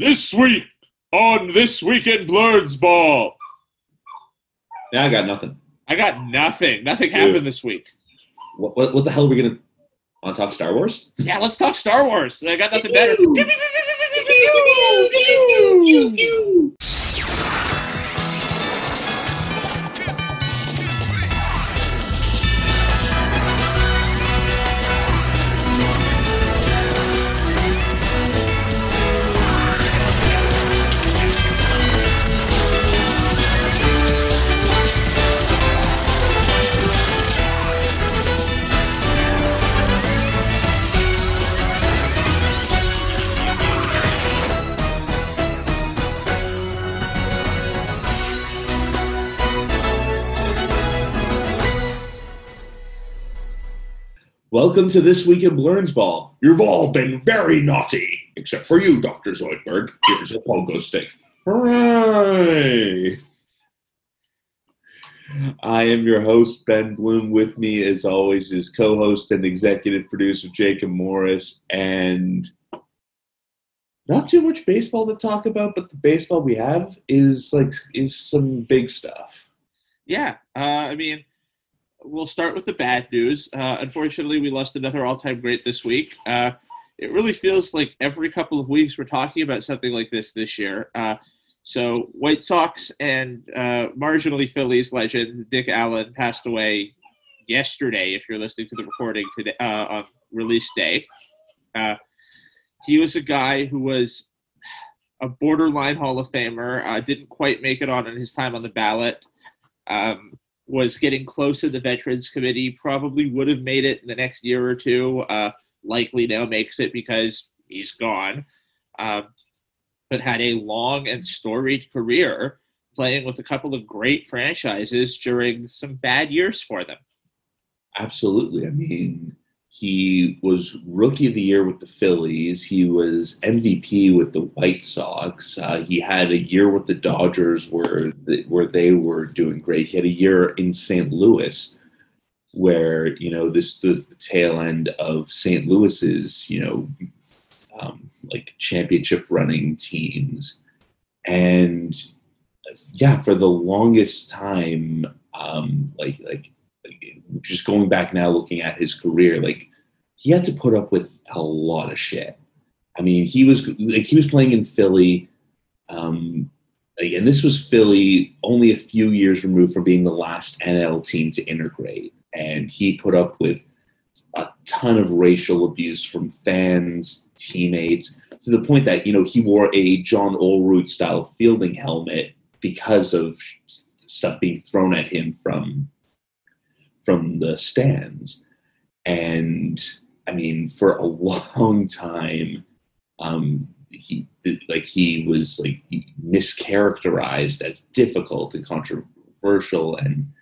This week on This Week in Blurds Ball. Yeah, I got nothing. I got nothing. Nothing happened this week. What, what, what the hell are we gonna want to talk Star Wars? Yeah, let's talk Star Wars. I got nothing better. Welcome to this week in Blurns Ball. You've all been very naughty, except for you, Doctor Zoidberg. Here's a pogo stick. Hooray! I am your host, Ben Bloom. With me, as always, is co-host and executive producer Jacob Morris, and not too much baseball to talk about, but the baseball we have is like is some big stuff. Yeah, uh, I mean, we'll start with the bad news. Uh, unfortunately, we lost another all-time great this week. Uh, it really feels like every couple of weeks we're talking about something like this this year. Uh, so, White Sox and uh, marginally Phillies legend Dick Allen passed away yesterday. If you're listening to the recording today uh, on release day, uh, he was a guy who was a borderline Hall of Famer. didn't quite make it on in his time on the ballot. Um, was getting close to the Veterans Committee, probably would have made it in the next year or two. Uh, likely now makes it because he's gone. Um, but had a long and storied career playing with a couple of great franchises during some bad years for them. Absolutely. I mean, he was rookie of the year with the Phillies. He was MVP with the White Sox. Uh, he had a year with the Dodgers where the, where they were doing great. He had a year in St. Louis where you know this was the tail end of St. Louis's you know um, like championship running teams, and yeah, for the longest time, um, like like just going back now looking at his career, like he had to put up with a lot of shit. I mean, he was like he was playing in Philly, um, and this was Philly only a few years removed from being the last NL team to integrate, and he put up with a ton of racial abuse from fans, teammates, to the point that you know he wore a John Olerud style fielding helmet because of stuff being thrown at him from from the stands. And I mean, for a long time, um, he like he was like mischaracterized as difficult and controversial. And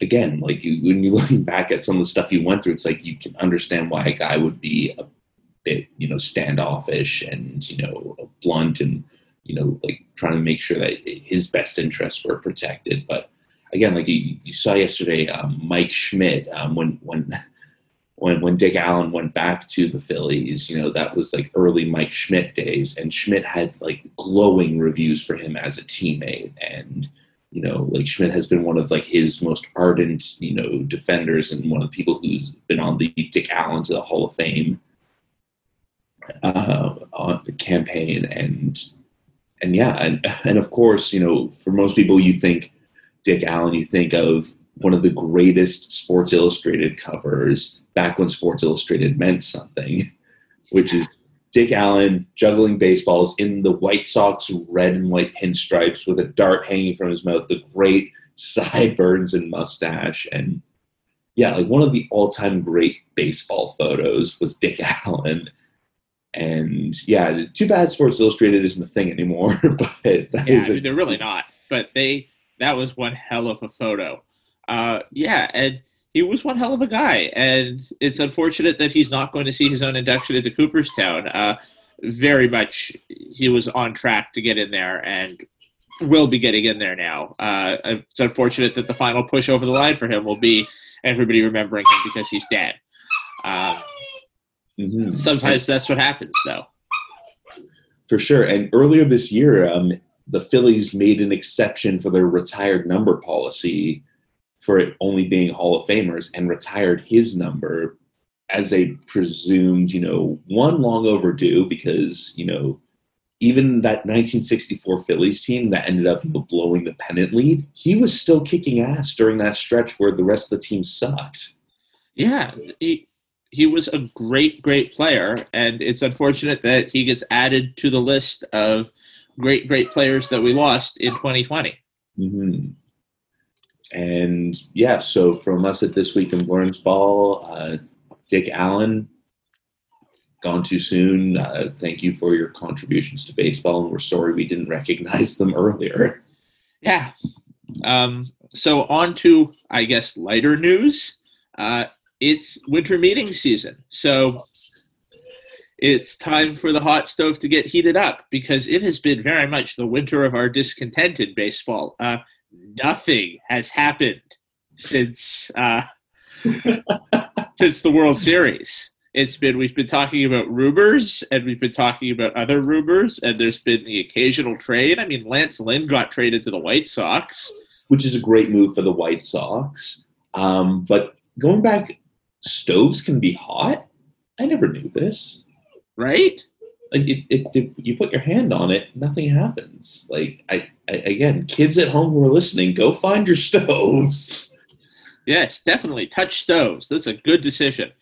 again, like you, when you're looking back at some of the stuff he went through, it's like you can understand why a guy would be a bit, you know, standoffish and you know blunt and you know like trying to make sure that his best interests were protected, but again, like you, you saw yesterday, um, Mike Schmidt, um, when when when when Dick Allen went back to the Phillies, you know that was like early Mike Schmidt days, and Schmidt had like glowing reviews for him as a teammate, and you know like Schmidt has been one of like his most ardent you know defenders and one of the people who's been on the Dick Allen to the Hall of Fame uh, on campaign, and and yeah, and and of course you know for most people you think Dick Allen, you think of one of the greatest Sports Illustrated covers back when Sports Illustrated meant something, which is Dick Allen juggling baseballs in the White Sox red and white pinstripes with a dart hanging from his mouth, the great sideburns and mustache. And yeah, like one of the all time great baseball photos was Dick Allen. And yeah, too bad Sports Illustrated isn't a thing anymore. But yeah, a- they're really not. But they that was one hell of a photo. Uh, yeah, and he was one hell of a guy, and it's unfortunate that he's not going to see his own induction into Cooperstown. Uh, very much, he was on track to get in there, and will be getting in there now. Uh, it's unfortunate that the final push over the line for him will be everybody remembering him because he's dead. Um, mm-hmm. Sometimes that's what happens, though. For sure. And earlier this year, um, the Phillies made an exception for their retired number policy for it only being Hall of Famers and retired his number as a presumed, you know, one long overdue because, you know, even that 1964 Phillies team that ended up blowing the pennant lead, he was still kicking ass during that stretch where the rest of the team sucked. Yeah, he he was a great, great player, and it's unfortunate that he gets added to the list of great, great players that we lost in 2020. Mm-hmm. And yeah, so from us at This Week in Lawrence Ball, uh, Dick Allen, gone too soon. Uh, thank you for your contributions to baseball, and we're sorry we didn't recognize them earlier. Yeah. Um, so on to, I guess, lighter news. Uh, it's winter meeting season. So it's time for the hot stove to get heated up because it has been very much the winter of our discontent in baseball. Uh, nothing has happened since uh, since the World Series. It's been we've been talking about rumors and we've been talking about other rumors and there's been the occasional trade. I mean, Lance Lynn got traded to the White Sox, which is a great move for the White Sox. Um, but going back, stoves can be hot. I never knew this. Right? Like it, it, it, you put your hand on it, nothing happens. Like I, I again, kids at home who are listening, go find your stoves. Yes, definitely touch stoves. That's a good decision.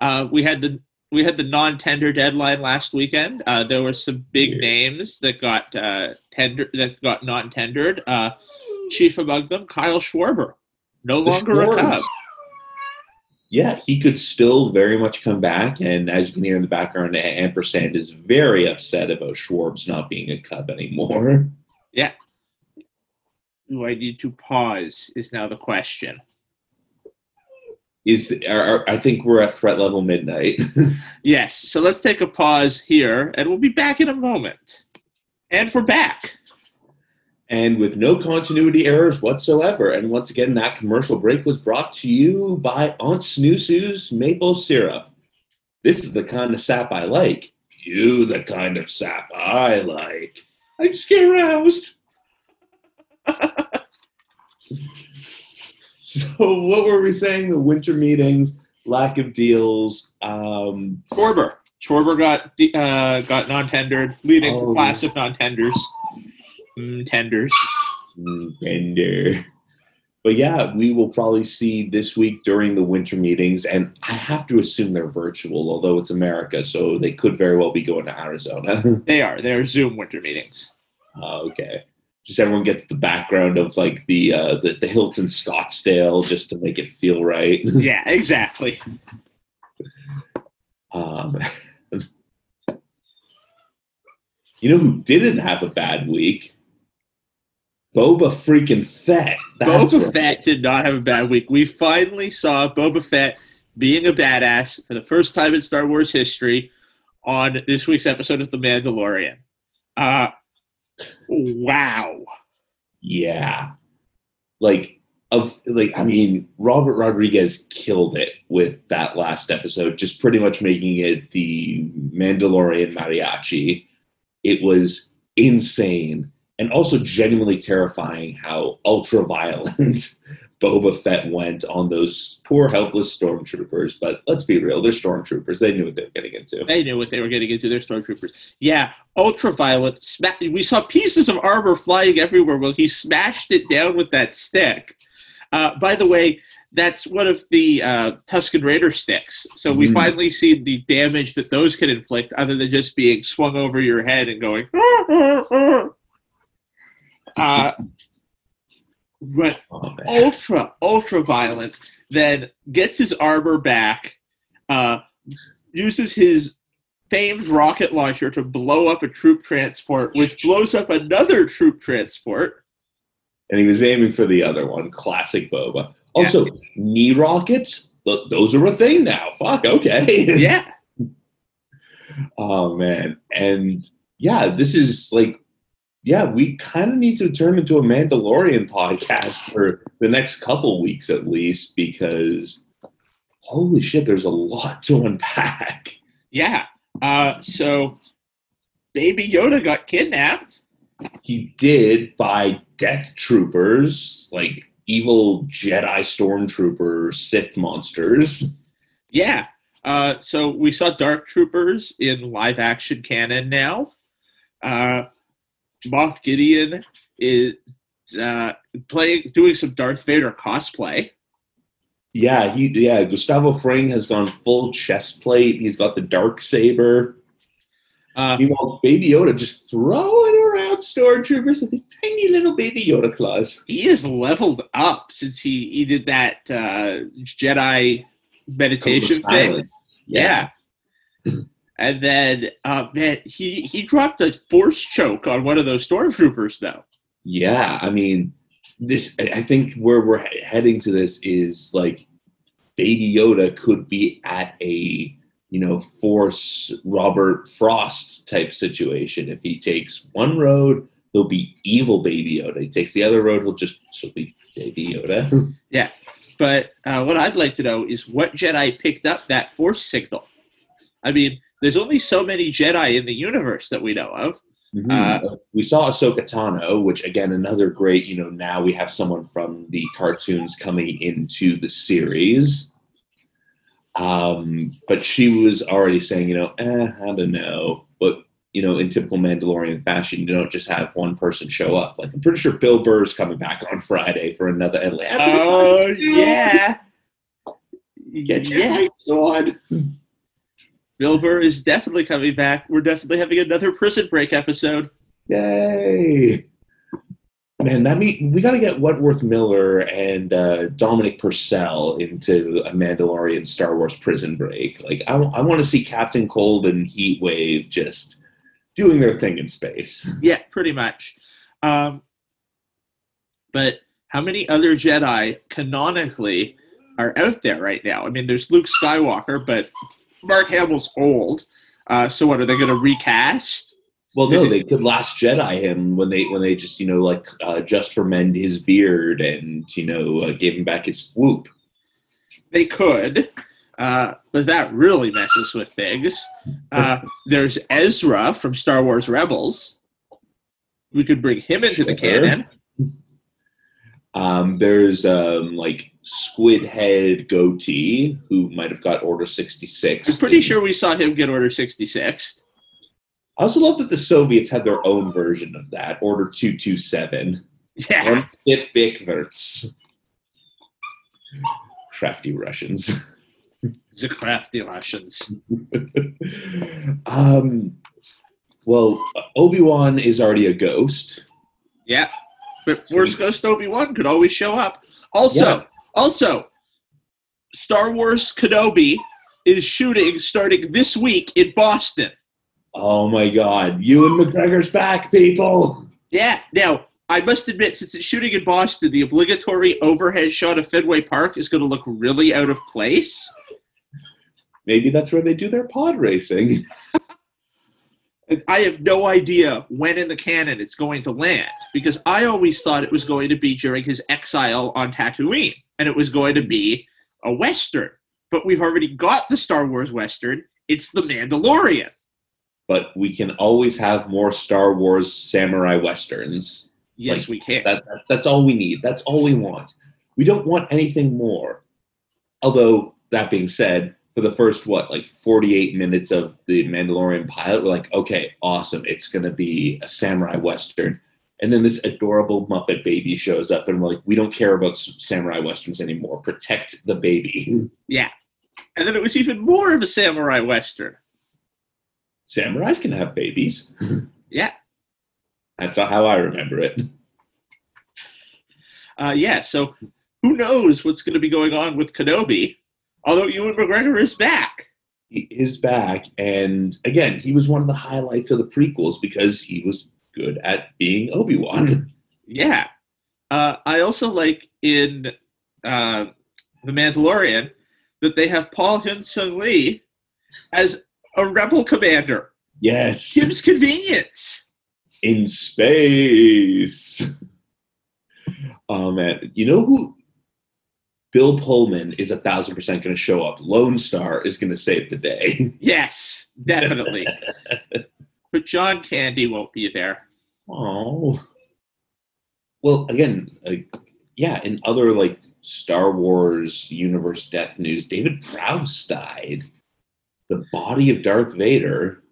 Uh, we had the we had the non-tender deadline last weekend. Uh, there were some big names that got uh, tender that got non-tendered. Uh, chief among them, Kyle Schwarber, no the longer Schwarbs. a Cub. Yeah, he could still very much come back, and as you can hear in the background, ampersand is very upset about Schwarbs not being a Cub anymore. Yeah. Do I need to pause? Is now the question is are, I think we're at threat level midnight. yes. So let's take a pause here and we'll be back in a moment. And we're back. And with no continuity errors whatsoever. And once again, that commercial break was brought to you by Aunt Snoosu's maple syrup. This is the kind of sap I like. You, the kind of sap I like. I just get aroused. So what were we saying? The winter meetings, lack of deals. Um, Schwarber. Schwarber got uh, got non-tendered, leading oh. class of non-tenders. Mm, tenders. Mm, tender. But yeah, we will probably see this week during the winter meetings, and I have to assume they're virtual, although it's America, so they could very well be going to Arizona. they are. They're Zoom winter meetings. Uh, okay just everyone gets the background of like the uh, the, the Hilton Scottsdale just to make it feel right. Yeah, exactly. um, you know who didn't have a bad week? Boba freaking Fett. That's Boba right. Fett did not have a bad week. We finally saw Boba Fett being a badass for the first time in Star Wars history on this week's episode of The Mandalorian. Uh, Wow. Yeah. Like of like I mean Robert Rodriguez killed it with that last episode, just pretty much making it the Mandalorian mariachi. It was insane and also genuinely terrifying how ultra violent Boba Fett went on those poor, helpless stormtroopers. But let's be real, they're stormtroopers. They knew what they were getting into. They knew what they were getting into. They're stormtroopers. Yeah, ultraviolet. Sma- we saw pieces of armor flying everywhere. Well, he smashed it down with that stick. Uh, by the way, that's one of the uh, Tusken Raider sticks. So we mm. finally see the damage that those can inflict, other than just being swung over your head and going. Uh, but oh, ultra ultra violent then gets his armor back uh, uses his famed rocket launcher to blow up a troop transport which blows up another troop transport. And he was aiming for the other one classic boba. Also yeah. knee rockets? Those are a thing now. Fuck okay. Yeah. Oh man. And yeah this is like yeah, we kind of need to turn into a Mandalorian podcast for the next couple weeks at least because holy shit, there's a lot to unpack. Yeah. Uh, so Baby Yoda got kidnapped. He did by Death Troopers, like evil Jedi stormtrooper Sith monsters. Yeah. Uh, so we saw Dark Troopers in live action canon now. Uh, Moff Gideon is uh, playing, doing some Darth Vader cosplay. Yeah, he yeah. Gustavo Fring has gone full chest plate. He's got the dark saber. Uh, Meanwhile, Baby Yoda just throwing around stormtroopers with his tiny little Baby Yoda claws. he is leveled up since he, he did that uh, Jedi meditation thing. silence. Yeah. And then, uh, man, he, he dropped a force choke on one of those stormtroopers, though. Yeah, I mean, this. I think where we're heading to this is like Baby Yoda could be at a you know Force Robert Frost type situation. If he takes one road, he'll be evil Baby Yoda. He takes the other road, he'll just still be Baby Yoda. Yeah, but uh, what I'd like to know is what Jedi picked up that force signal. I mean, there's only so many Jedi in the universe that we know of. Uh, we saw Ahsoka Tano, which again another great. You know, now we have someone from the cartoons coming into the series. Um, but she was already saying, you know, eh, I don't know. But you know, in typical Mandalorian fashion, you don't just have one person show up. Like I'm pretty sure Bill Burr's coming back on Friday for another. Oh, yeah. get your Yeah. Burr is definitely coming back. We're definitely having another prison break episode. Yay! Man, that mean we got to get Wentworth Miller and uh, Dominic Purcell into a Mandalorian Star Wars Prison Break. Like, I, want to see Captain Cold and Heatwave just doing their thing in space. Yeah, pretty much. Um, but how many other Jedi canonically are out there right now? I mean, there's Luke Skywalker, but Mark Hamill's old. Uh, so what are they going to recast? Well, no, they could Last Jedi him when they when they just you know like uh, just for mend his beard and you know uh, gave him back his swoop. They could, uh, but that really messes with things. Uh, there's Ezra from Star Wars Rebels. We could bring him into the canon. Um, there's um, like Squid Head Goatee, who might have got Order 66. I'm pretty in- sure we saw him get Order 66. I also love that the Soviets had their own version of that, Order 227. Yeah. One Tip Bikverts. Crafty Russians. The crafty Russians. um, well, Obi Wan is already a ghost. Yeah. But Force Ghost Obi Wan could always show up. Also, Yeah. also, Star Wars Kenobi is shooting starting this week in Boston. Oh my God, Ewan McGregor's back, people. Yeah. Now, I must admit, since it's shooting in Boston, the obligatory overhead shot of Fenway Park is going to look really out of place. Maybe that's where they do their pod racing. I have no idea when in the canon it's going to land because I always thought it was going to be during his exile on Tatooine and it was going to be a Western. But we've already got the Star Wars Western. It's The Mandalorian. But we can always have more Star Wars samurai westerns. Yes, Like, we can. That, that that's all we need. That's all we want. We don't want anything more. Although that being said, for the first what like 48 minutes of the Mandalorian pilot, we're like, okay, awesome. It's gonna be a samurai western. And then this adorable Muppet baby shows up, and we're like, we don't care about samurai westerns anymore. Protect the baby. Yeah. And then it was even more of a samurai Western. Samurais can have babies. Yeah. That's how I remember it. Uh, yeah, so who knows what's going to be going on with Kenobi? Although Ewan McGregor is back. He is back, and again, he was one of the highlights of the prequels because he was good at being Obi Wan. Yeah. Uh, I also like in uh, The Mandalorian that they have Paul Hyun Sung Lee as a rebel commander. Yes, Kim's convenience. in space. Oh man, you know who? Bill Pullman is a thousand percent going to show up. Lone Star is going to save the day. Yes, definitely. but John Candy won't be there. Oh. Well, again, like, yeah, in other like Star Wars universe death news, David Prowse died. The body of Darth Vader.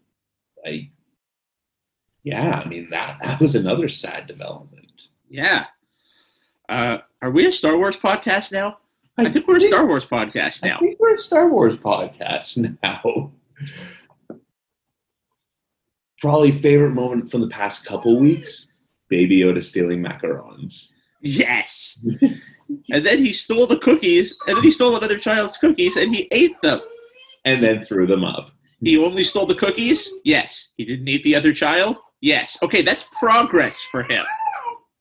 Like, yeah, I mean that that was another sad development. Yeah. Uh, are we a Star Wars podcast now? I, think we're a Star Wars podcast now. I think we're a Star Wars podcast now. Probably favorite moment from the past couple weeks: Baby Yoda stealing macarons. Yes. and then he stole the cookies, and then he stole another child's cookies, and he ate them. and then threw them up. He only stole the cookies? Yes. He didn't eat the other child? Yes. Okay, that's progress for him.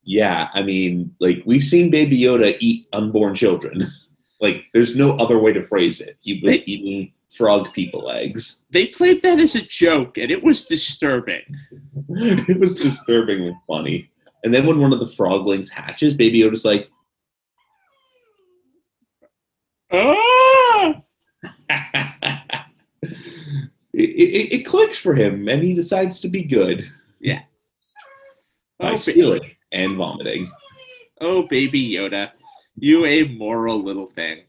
Yeah, I mean, like we've seen Baby Yoda eat unborn children. like, there's no other way to phrase it. He was eating frog people eggs. They played that as a joke, and it was disturbing. it was disturbingly funny. And then when one of the froglings hatches, Baby Yoda's like, Ah! it, it, it clicks for him, and he decides to be good Yeah. by Oh, stealing and vomiting. oh, baby Yoda. You a moral little thing.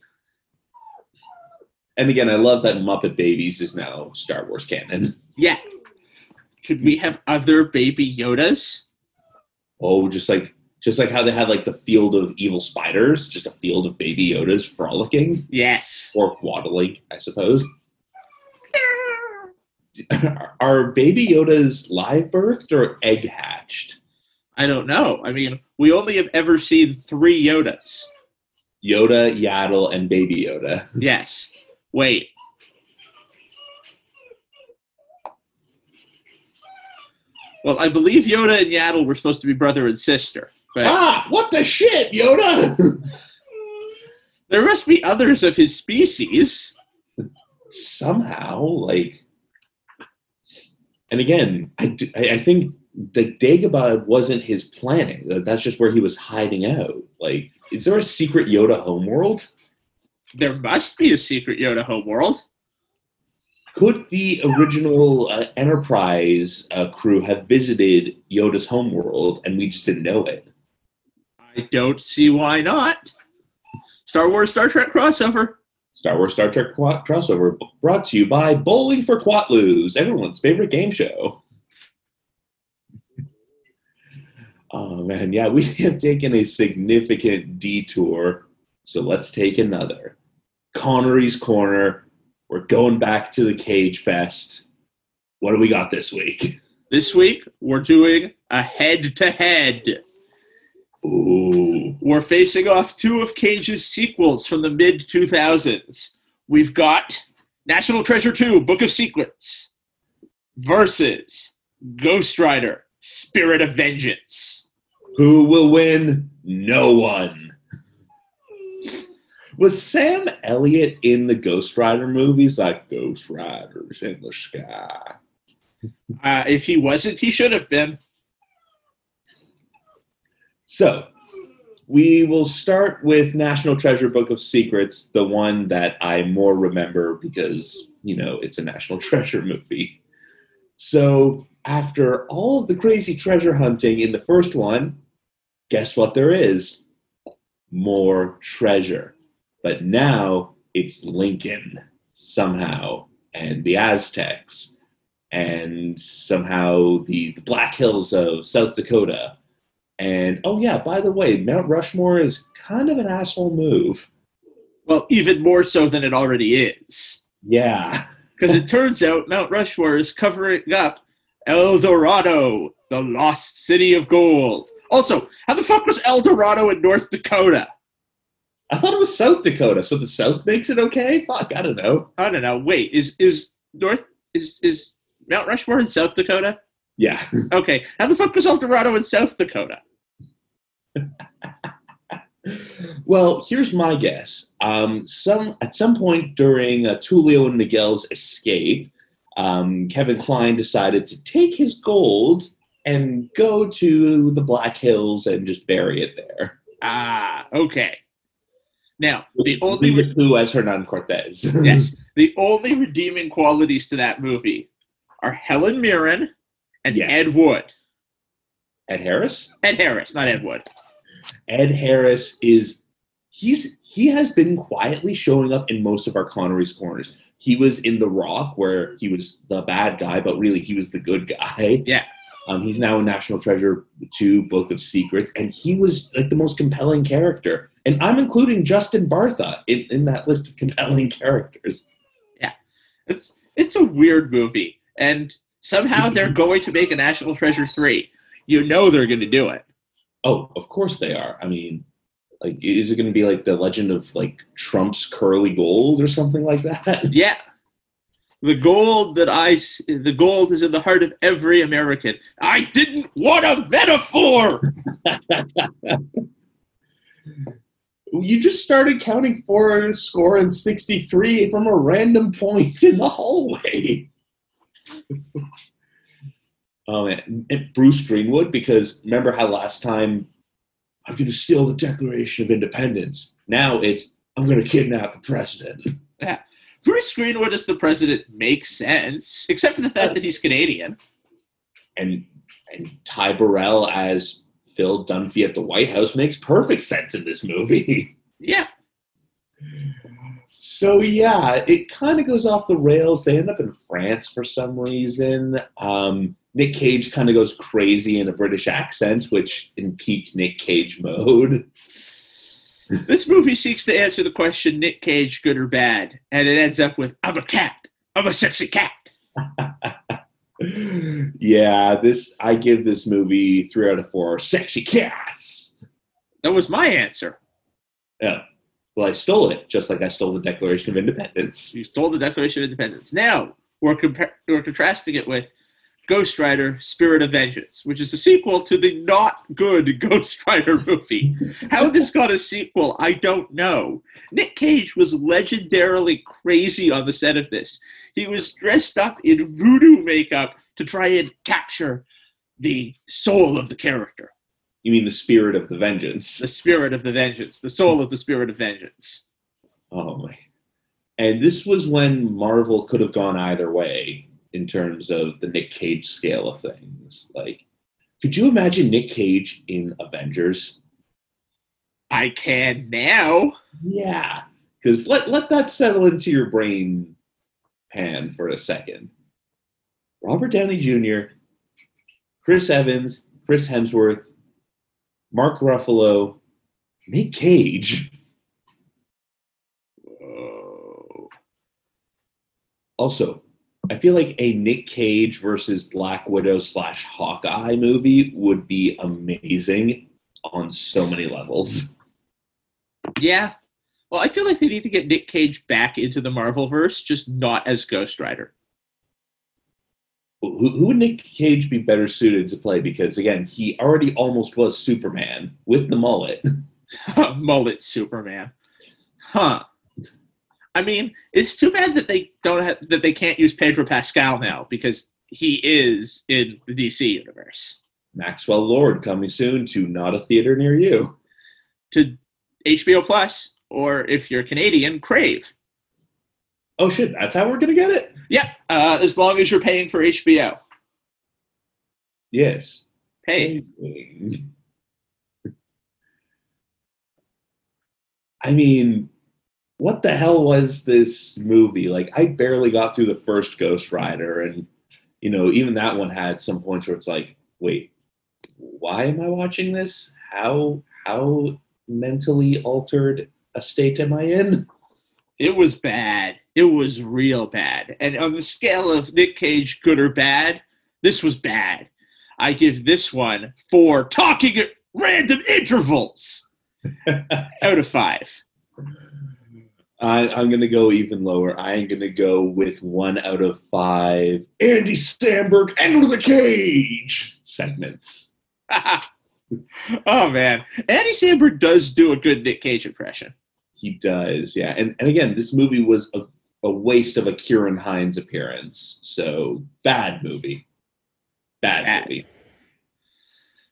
And again, I love that Muppet Babies is now Star Wars canon. Yeah. Could we have other baby Yodas? Oh, just like just like how they had like the field of evil spiders, just a field of baby Yodas frolicking Yes. or waddling, I suppose. Are baby Yodas live birthed or egg hatched? I don't know. I mean, we only have ever seen three Yodas. Yoda, Yaddle, and Baby Yoda. Yes. Wait. Well, I believe Yoda and Yaddle were supposed to be brother and sister, but Ah, what the shit, Yoda? there must be others of his species. Somehow, like, and again, I, do- I I think that Dagobah wasn't his planet. That's just where he was hiding out. Like, is there a secret Yoda homeworld? There must be a secret Yoda homeworld. Could the original uh, Enterprise uh, crew have visited Yoda's homeworld and we just didn't know it? I don't see why not. Star Wars Star Trek crossover. Star Wars Star Trek crossover brought to you by Bowling for Quatloos, everyone's favorite game show. Oh man, yeah, we have taken a significant detour, so let's take another. Connery's Corner. We're going back to the Cage Fest. What do we got this week? This week, we're doing a head to head. Ooh. We're facing off two of Cage's sequels from the mid 2000s. We've got National Treasure 2 Book of Secrets versus Ghost Rider Spirit of Vengeance. Who will win? No one. Was Sam Elliott in the Ghost Rider movies? Like Ghost Riders in the sky. Uh, if he wasn't, he should have been. So, we will start with National Treasure Book of Secrets, the one that I more remember because, you know, it's a National Treasure movie. So, after all of the crazy treasure hunting in the first one, guess what there is? More treasure. But now it's Lincoln somehow, and the Aztecs, and somehow the, the Black Hills of South Dakota. And oh, yeah, by the way, Mount Rushmore is kind of an asshole move. Well, even more so than it already is. Yeah. Because it turns out Mount Rushmore is covering up El Dorado, the lost city of gold. Also, how the fuck was El Dorado in North Dakota? I thought it was South Dakota, so the South makes it okay? Fuck, I don't know. I don't know. Wait, is is North is is Mount Rushmore in South Dakota? Yeah. Okay, how the fuck was El Dorado in South Dakota? Well, here's my guess. Um, some at some point during uh, Tulio and Miguel's escape, um, Kevin Kline decided to take his gold and go to the Black Hills and just bury it there. Ah, okay. Now the only it to as Hernan Cortez. yes, the only redeeming qualities to that movie are Helen Mirren and Yeah. Ed Wood. Ed Harris. Ed Harris, not Ed Wood. Ed Harris is he's he has been quietly showing up in most of our Connery's corners. He was in The Rock where he was the bad guy, but really he was the good guy. Yeah. Um, he's now in National Treasure 2, Book of Secrets, and he was like the most compelling character. And I'm including Justin Bartha in, in that list of compelling characters. Yeah. It's it's a weird movie, and somehow they're going to make a National Treasure three. You know they're going to do it. Oh, of course they are. I mean, like, is it going to be like the legend of like Trump's curly gold or something like that? Yeah. The gold that I, s- the gold is in the heart of every American. I didn't want a metaphor. You just started counting for a score and 63 from a random point in the hallway. oh man, and Bruce Greenwood, because remember how last time I'm going to steal the Declaration of Independence. Now it's I'm going to kidnap the president. Bruce Greenwood as the president makes sense, except for the fact that he's Canadian. And and Ty Burrell as Phil Dunphy at the White House makes perfect sense in this movie. Yeah. So yeah, it kind of goes off the rails. They end up in France for some reason. Um, Nick Cage kind of goes crazy in a British accent, which in peak Nick Cage mode. This movie seeks to answer the question Nick Cage, good or bad, and it ends up with I'm a cat. I'm a sexy cat. yeah, this I give this movie three out of four. Sexy cats. That was my answer. Yeah. Well, I stole it, just like I stole the Declaration of Independence. You stole the Declaration of Independence. Now we're, compa- we're contrasting it with Ghost Rider: Spirit of Vengeance, which is a sequel to the not good Ghost Rider movie. How this got a sequel, I don't know. Nick Cage was legendarily crazy on the set of this. He was dressed up in voodoo makeup to try and capture the soul of the character, You mean the spirit of the vengeance? the spirit of the vengeance, the soul of the spirit of vengeance. Oh my. And this was when Marvel could have gone either way in terms of the Nick Cage scale of things. Like, could you imagine Nick Cage in Avengers? I can now. Yeah. Because let, let that settle into your brain pan for a second. Robert Downey Jr., Chris Evans, Chris Hemsworth, Mark Ruffalo, Nick Cage. Whoa. Also, I feel like a Nick Cage versus Black Widow slash Hawkeye movie would be amazing on so many levels. Yeah. Well, I feel like they need to get Nick Cage back into the Marvel verse, just not as Ghost Rider. Who, who would Nick Cage be better suited to play? Because again, he already almost was Superman with the mullet. Mullet Superman. Huh. I mean, it's too bad that they don't have that they can't use Pedro Pascal now because he is in the DC universe. Maxwell Lord coming soon to not a theater near you. To HBO Plus, or if you're Canadian, Crave. Oh shit, that's how we're gonna get it? Yeah, uh, as long as you're paying for HBO. Yes. Hey, I mean, what the hell was this movie? Like, I barely got through the first Ghost Rider, and you know, even that one had some points where it's like, wait, why am I watching this? How how mentally altered a state am I in? it was bad. It was real bad. And on the scale of Nick Cage, good or bad, this was bad. I give this one four talking at random intervals out of five. I, I'm gonna go even lower. I am gonna go with one out of five. Andy Samberg, enter the cage segments. oh man, Andy Samberg does do a good Nick Cage impression. He does, yeah. And and again, this movie was a, a waste of a Ciarán Hinds appearance. So bad movie. Bad, Bad. movie.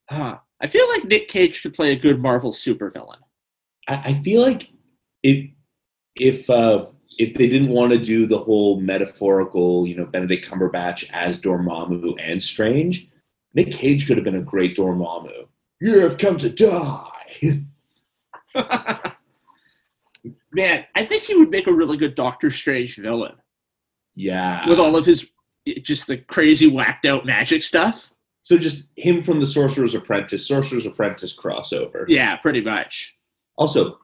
Huh. I feel like Nick Cage could play a good Marvel supervillain. I, I feel like it if uh if they didn't want to do the whole metaphorical, you know, Benedict Cumberbatch as Dormammu and Strange, Nick Cage could have been a great Dormammu. You have come to die. Man, I think he would make a really good Doctor Strange villain Yeah. with all of his just the crazy whacked out magic stuff. so just him from the Sorcerer's Apprentice, Sorcerer's Apprentice crossover. Yeah, pretty much. Also,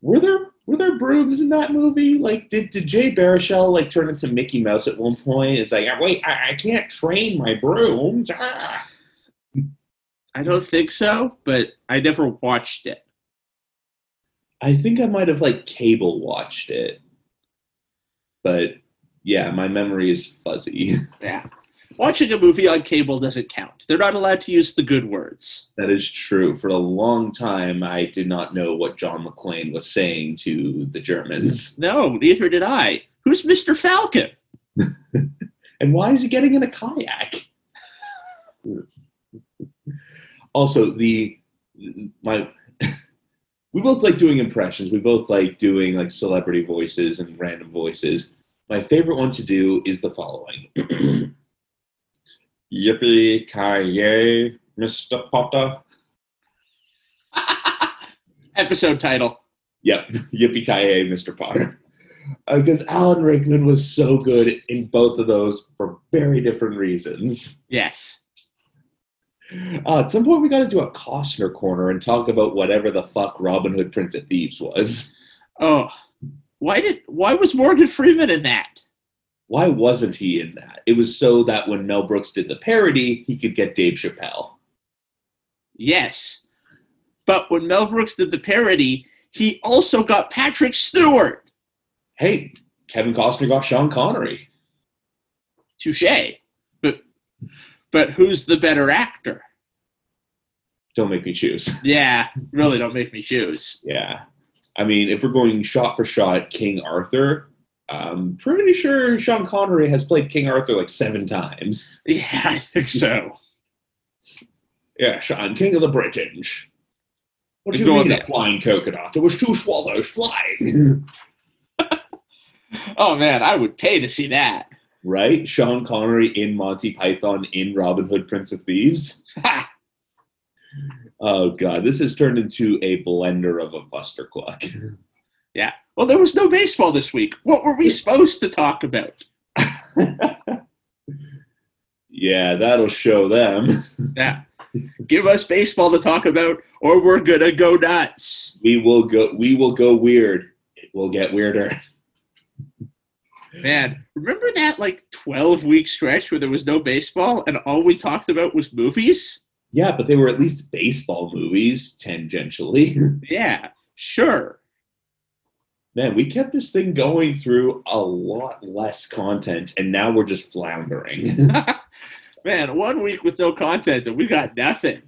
were there were there brooms in that movie? Like, did did Jay Baruchel like turn into Mickey Mouse at one point? It's like, wait, I, I can't train my brooms. Ah. I don't think so, but I never watched it. I think I might have like cable watched it, but yeah, my memory is fuzzy. Yeah. Watching a movie on cable doesn't count. They're not allowed to use the good words. that is true. For a long time, I did not know what John McClane was saying to the Germans, No, neither did I. Who's Mr. Falcon? and why is he getting in a kayak? also, the my we both like doing impressions. We both like doing like celebrity voices and random voices. My favorite one to do is the following. Yippee ki yay, Mr. Potter. Episode title. Yep, yippee ki yay, Mr. Potter. Because Alan Rickman was so good in both of those for very different reasons. Yes. Uh, at some point, we got to do a Costner corner and talk about whatever the fuck Robin Hood Prince of Thieves was. Oh. Why did why was Morgan Freeman in that? Why wasn't he in that? It was so that when Mel Brooks did the parody, he could get Dave Chappelle. Yes. But when Mel Brooks did the parody, he also got Patrick Stewart. Hey, Kevin Costner got Sean Connery. Touche. But but who's the better actor? Don't make me choose. Yeah, really don't make me choose. Yeah. I mean, if we're going shot for shot, King Arthur, I'm pretty sure Sean Connery has played King Arthur like seven times. Yeah, I think so. Yeah, Sean, King of the British. What do you mean a flying coconut? There was two swallows flying. Oh man, I would pay to see that. right? Sean Connery in Monty Python in Robin Hood, Prince of Thieves. Oh god, this has turned into a blender of a fustercluck. Well, there was no baseball this week. What were we supposed to talk about? yeah, that'll show them. Yeah. Give us baseball to talk about, or we're gonna go nuts. We will go. We will go weird. It will get weirder. Man, remember that like 12 week stretch where there was no baseball and all we talked about was movies? Yeah, but they were at least baseball movies tangentially. Yeah, sure. Man, we kept this thing going through a lot less content, and now we're just floundering. Man, one week with no content and we got nothing.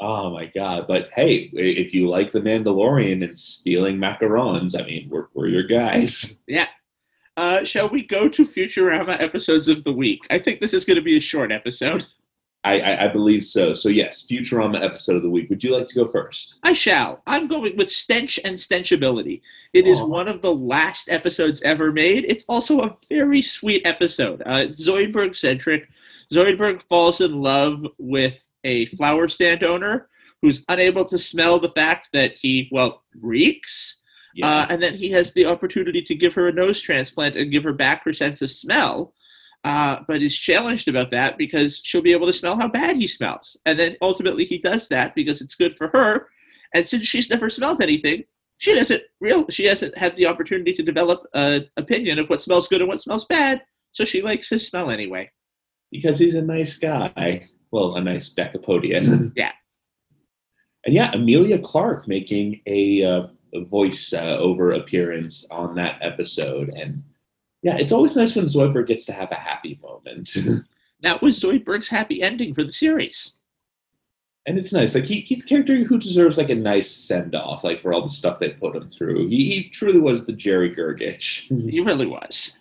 oh my god! But hey, if you like the Mandalorian and stealing macarons, I mean, we're we're your guys. Yeah. Uh, shall we go to Futurama episodes of the week? I think this is going to be a short episode. I, I, I believe so. So yes, Futurama episode of the week. Would you like to go first? I shall. I'm going with Stench and Stenchability. It is Aw. one of the last episodes ever made. It's also a very sweet episode. Uh, Zoidberg centric. Zoidberg falls in love with a flower stand owner who's unable to smell the fact that he, well, reeks. Uh, and then he has the opportunity to give her a nose transplant and give her back her sense of smell. Uh, but is challenged about that because she'll be able to smell how bad he smells. And then ultimately he does that because it's good for her. And since she's never smelled anything, she doesn't real she hasn't had the opportunity to develop an opinion of what smells good and what smells bad. So she likes his smell anyway. because he's a nice guy. Well, a nice Decapodian. Yeah. And yeah, Emilia Clarke making a, uh, voice uh, over appearance on that episode, and yeah, it's always nice when Zoidberg gets to have a happy moment, That was Zoidberg's happy ending for the series. and it's nice. Like he, he's a character who deserves like a nice send off, like for all the stuff they put him through. He, he truly was the Jerry Gergich. He really was.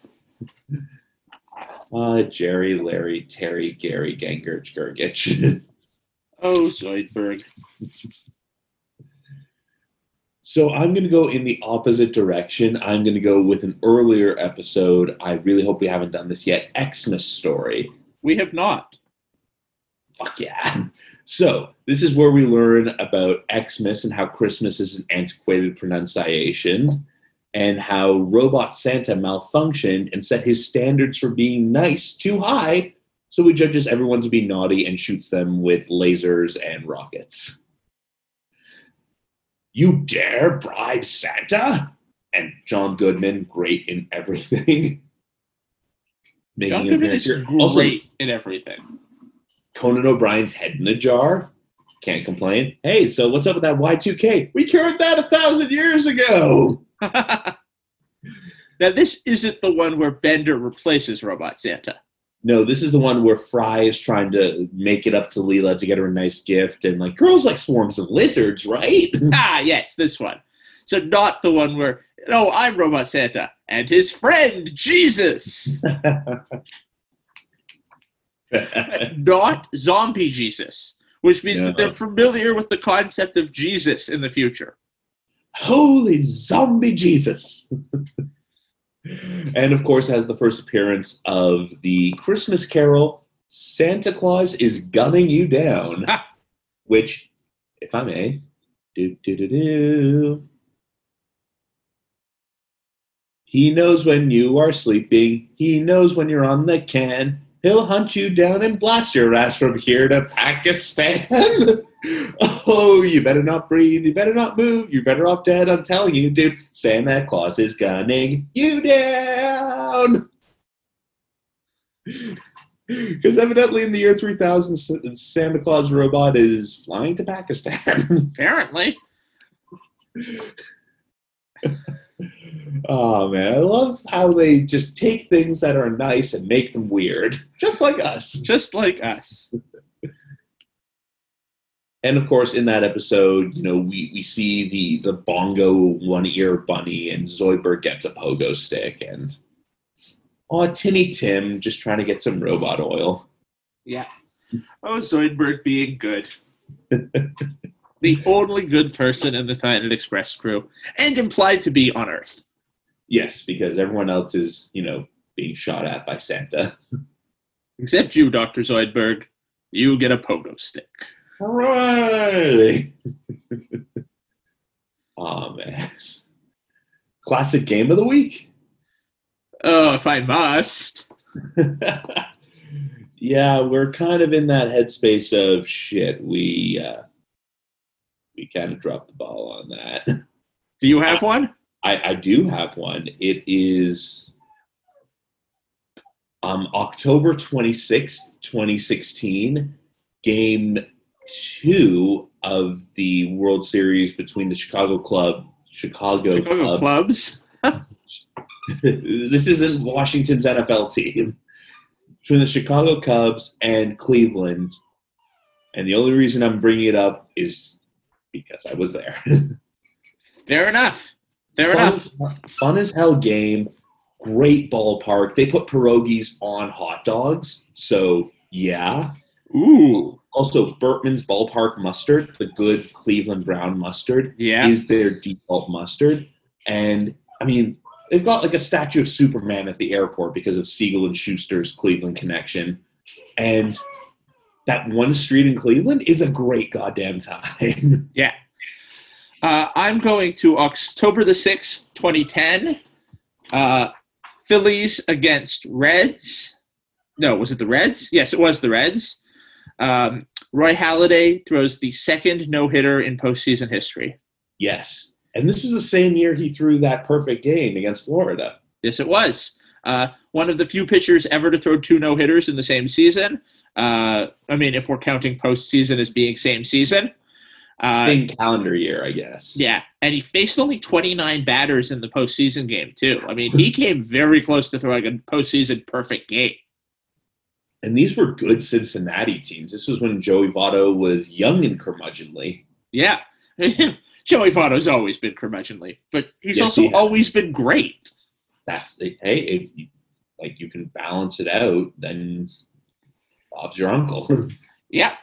Uh, Jerry, Larry, Terry, Gary, Gengert, Gergich. Oh, Zoidberg. So I'm going to go in the opposite direction. I'm going to go with an earlier episode. I really hope we haven't done this yet. Xmas story. We have not. Fuck yeah. So this is where we learn about Xmas and how Christmas is an antiquated pronunciation and how Robot Santa malfunctioned and set his standards for being nice too high. So he judges everyone to be naughty and shoots them with lasers and rockets. You dare bribe Santa? And John Goodman, great in everything. John an Goodman is great. Also, in everything. Conan O'Brien's head in a jar. Can't complain. Hey, so what's up with that Y2K? We cured that a thousand years ago. now this isn't the one where Bender replaces Robot Santa. No, this is the one where Fry is trying to make it up to Leela to get her a nice gift, and like girls like swarms of lizards, right? ah, yes, this one. So not the one where no, I'm Robot Santa and his friend Jesus, not Zombie Jesus, which means that they're familiar with the concept of Jesus in the future. Holy zombie Jesus! and of course, has the first appearance of the Christmas Carol. Santa Claus is gunning you down, which, if I may, do do do do. He knows when you are sleeping. He knows when you're on the can. He'll hunt you down and blast your ass from here to Pakistan. Oh, oh, you better not breathe. You better not move. You're better off dead. I'm telling you, dude. Santa Claus is gunning you down. Because evidently, in the year 3000, Santa Claus robot is flying to Pakistan. Apparently. oh man, I love how they just take things that are nice and make them weird, just like us. Just like us. And of course, in that episode, you know, we, we see the the bongo one ear bunny, and Zoidberg gets a pogo stick, and oh, Tinny Tim just trying to get some robot oil. Yeah. Oh, Zoidberg being good. the only good person in the Planet Express crew, and implied to be on Earth. Yes, because everyone else is, you know, being shot at by Santa. Except you, Dr. Zoidberg. You get a pogo stick. Right. oh man. Classic game of the week. Oh, if I must. yeah, we're kind of in that headspace of shit. We uh, we kind of dropped the ball on that. Do you have one? I, I do have one. It is um, October 26th, 2016, game two of the World Series between the Chicago Club, Chicago, Chicago Club. clubs. this isn't Washington's NFL team. Between the Chicago Cubs and Cleveland. And the only reason I'm bringing it up is because I was there. Fair enough. Fair fun, enough. fun as hell game. Great ballpark. They put pierogies on hot dogs. So, yeah. Ooh. Also, Bertman's ballpark mustard, the good Cleveland brown mustard, Yeah. is their default mustard. And, I mean, they've got like a statue of Superman at the airport because of Siegel and Shuster's Cleveland connection. And that one street in Cleveland is a great goddamn time. Yeah. Uh, I'm going to October the 6th, 2010. Uh, Phillies against Reds. No, was it the Reds? Yes, it was the Reds. Um, Roy Halladay throws the second no hitter in postseason history. yes. And this was the same year he threw that perfect game against Florida. Yes, it was. Uh, one of the few pitchers ever to throw two no hitters in the same season. Uh, I mean, if we're counting postseason as being same season. Uh, Same calendar year, I guess. Yeah, and he faced only 29 batters in the postseason game too. I mean, he came very close to throwing a postseason perfect game. And these were good Cincinnati teams. This was when Joey Votto was young and curmudgeonly. Yeah, Joey Votto's always been curmudgeonly, but he's Yes, also he always been great. That's the hey, if you, like you can balance it out, then Bob's your uncle. Yeah,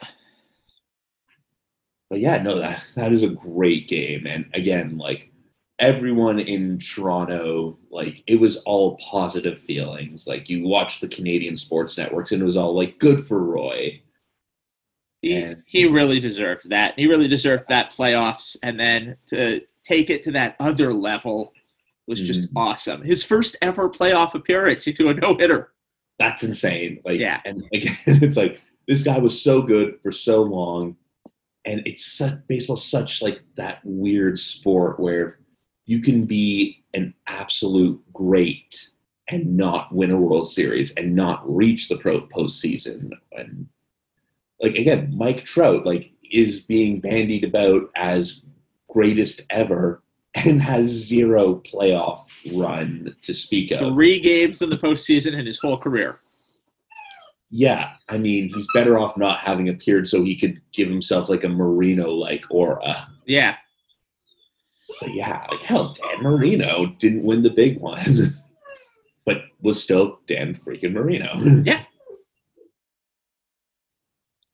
but yeah, no, that that is a great game, and again, like everyone in Toronto, like it was all positive feelings. Like you watch the Canadian sports networks, and it was all like good for Roy. He, And- he really deserved that. He really deserved that playoffs, and then to take it to that other level was just Mhm. awesome. His first ever playoff appearance, he threw a no hitter. That's insane. Like, Yeah. and again, it's like this guy was so good for so long, and it's such baseball such like that weird sport where you can be an absolute great and not win a World Series and not reach the pro postseason. And like again, Mike Trout like is being bandied about as greatest ever and has zero playoff run to speak of. Three games in the postseason in his whole career. Yeah, I mean, he's better off not having appeared so he could give himself like a Marino like aura. Yeah. But yeah, like hell, Dan Marino didn't win the big one, but was still Dan freaking Marino. Yeah.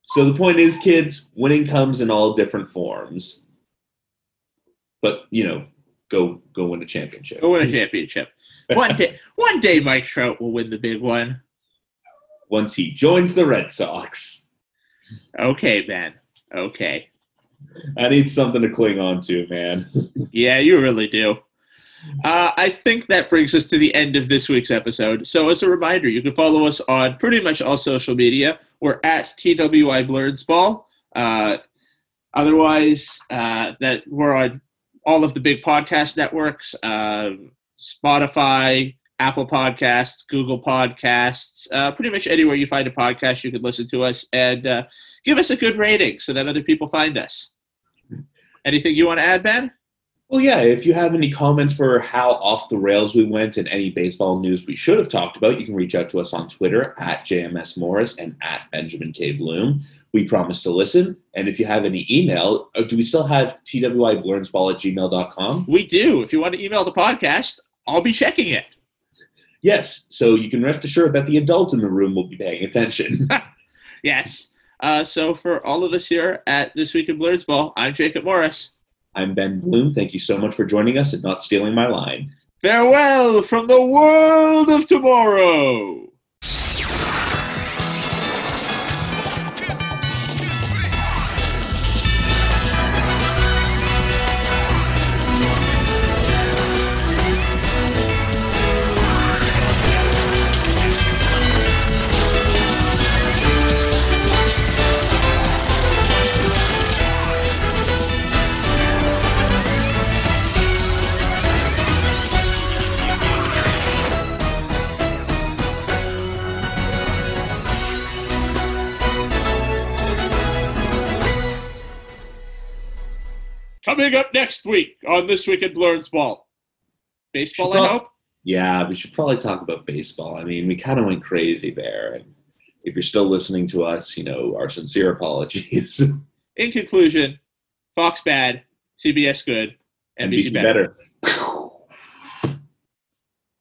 So the point is, kids, winning comes in all different forms. But you know, go go win a championship. Go win a championship. One day, one day, Mike Trout will win the big one. Once he joins the Red Sox, Okay, Ben. Okay. I need something to cling on to, man. Yeah, you really do. Uh, I think that brings us to the end of this week's episode. So, as a reminder, you can follow us on pretty much all social media. We're at TWI Blurnsball. Uh, otherwise, uh, that we're on all of the big podcast networks: um Spotify, Apple Podcasts, Google Podcasts. Uh, pretty much anywhere you find a podcast, you can listen to us and uh, give us a good rating so that other people find us. Anything you want to add, Ben? Well, yeah, if you have any comments for how off the rails we went and any baseball news we should have talked about, you can reach out to us on Twitter at JMS Morris and at Benjamin K. Bloom. We promise to listen. And if you have any email, uh, do we still have twiblurnsball at gmail.com? We do. If you want to email the podcast, I'll be checking it. Yes, so you can rest assured that the adult in the room will be paying attention. Yes. Uh, so for all of us here at This Week in Blurnsball, I'm Jacob Morris. I'm Ben Bloom. Thank you so much for joining us and not stealing my line. Farewell from the world of tomorrow. Coming up next week on This Week in Blurnsball. Baseball, I hope. Yeah, we should probably talk about baseball. I mean, we kind of went crazy there. And if you're still listening to us, you know, our sincere apologies. In conclusion, Fox bad, CBS good, NBC NBC better. better.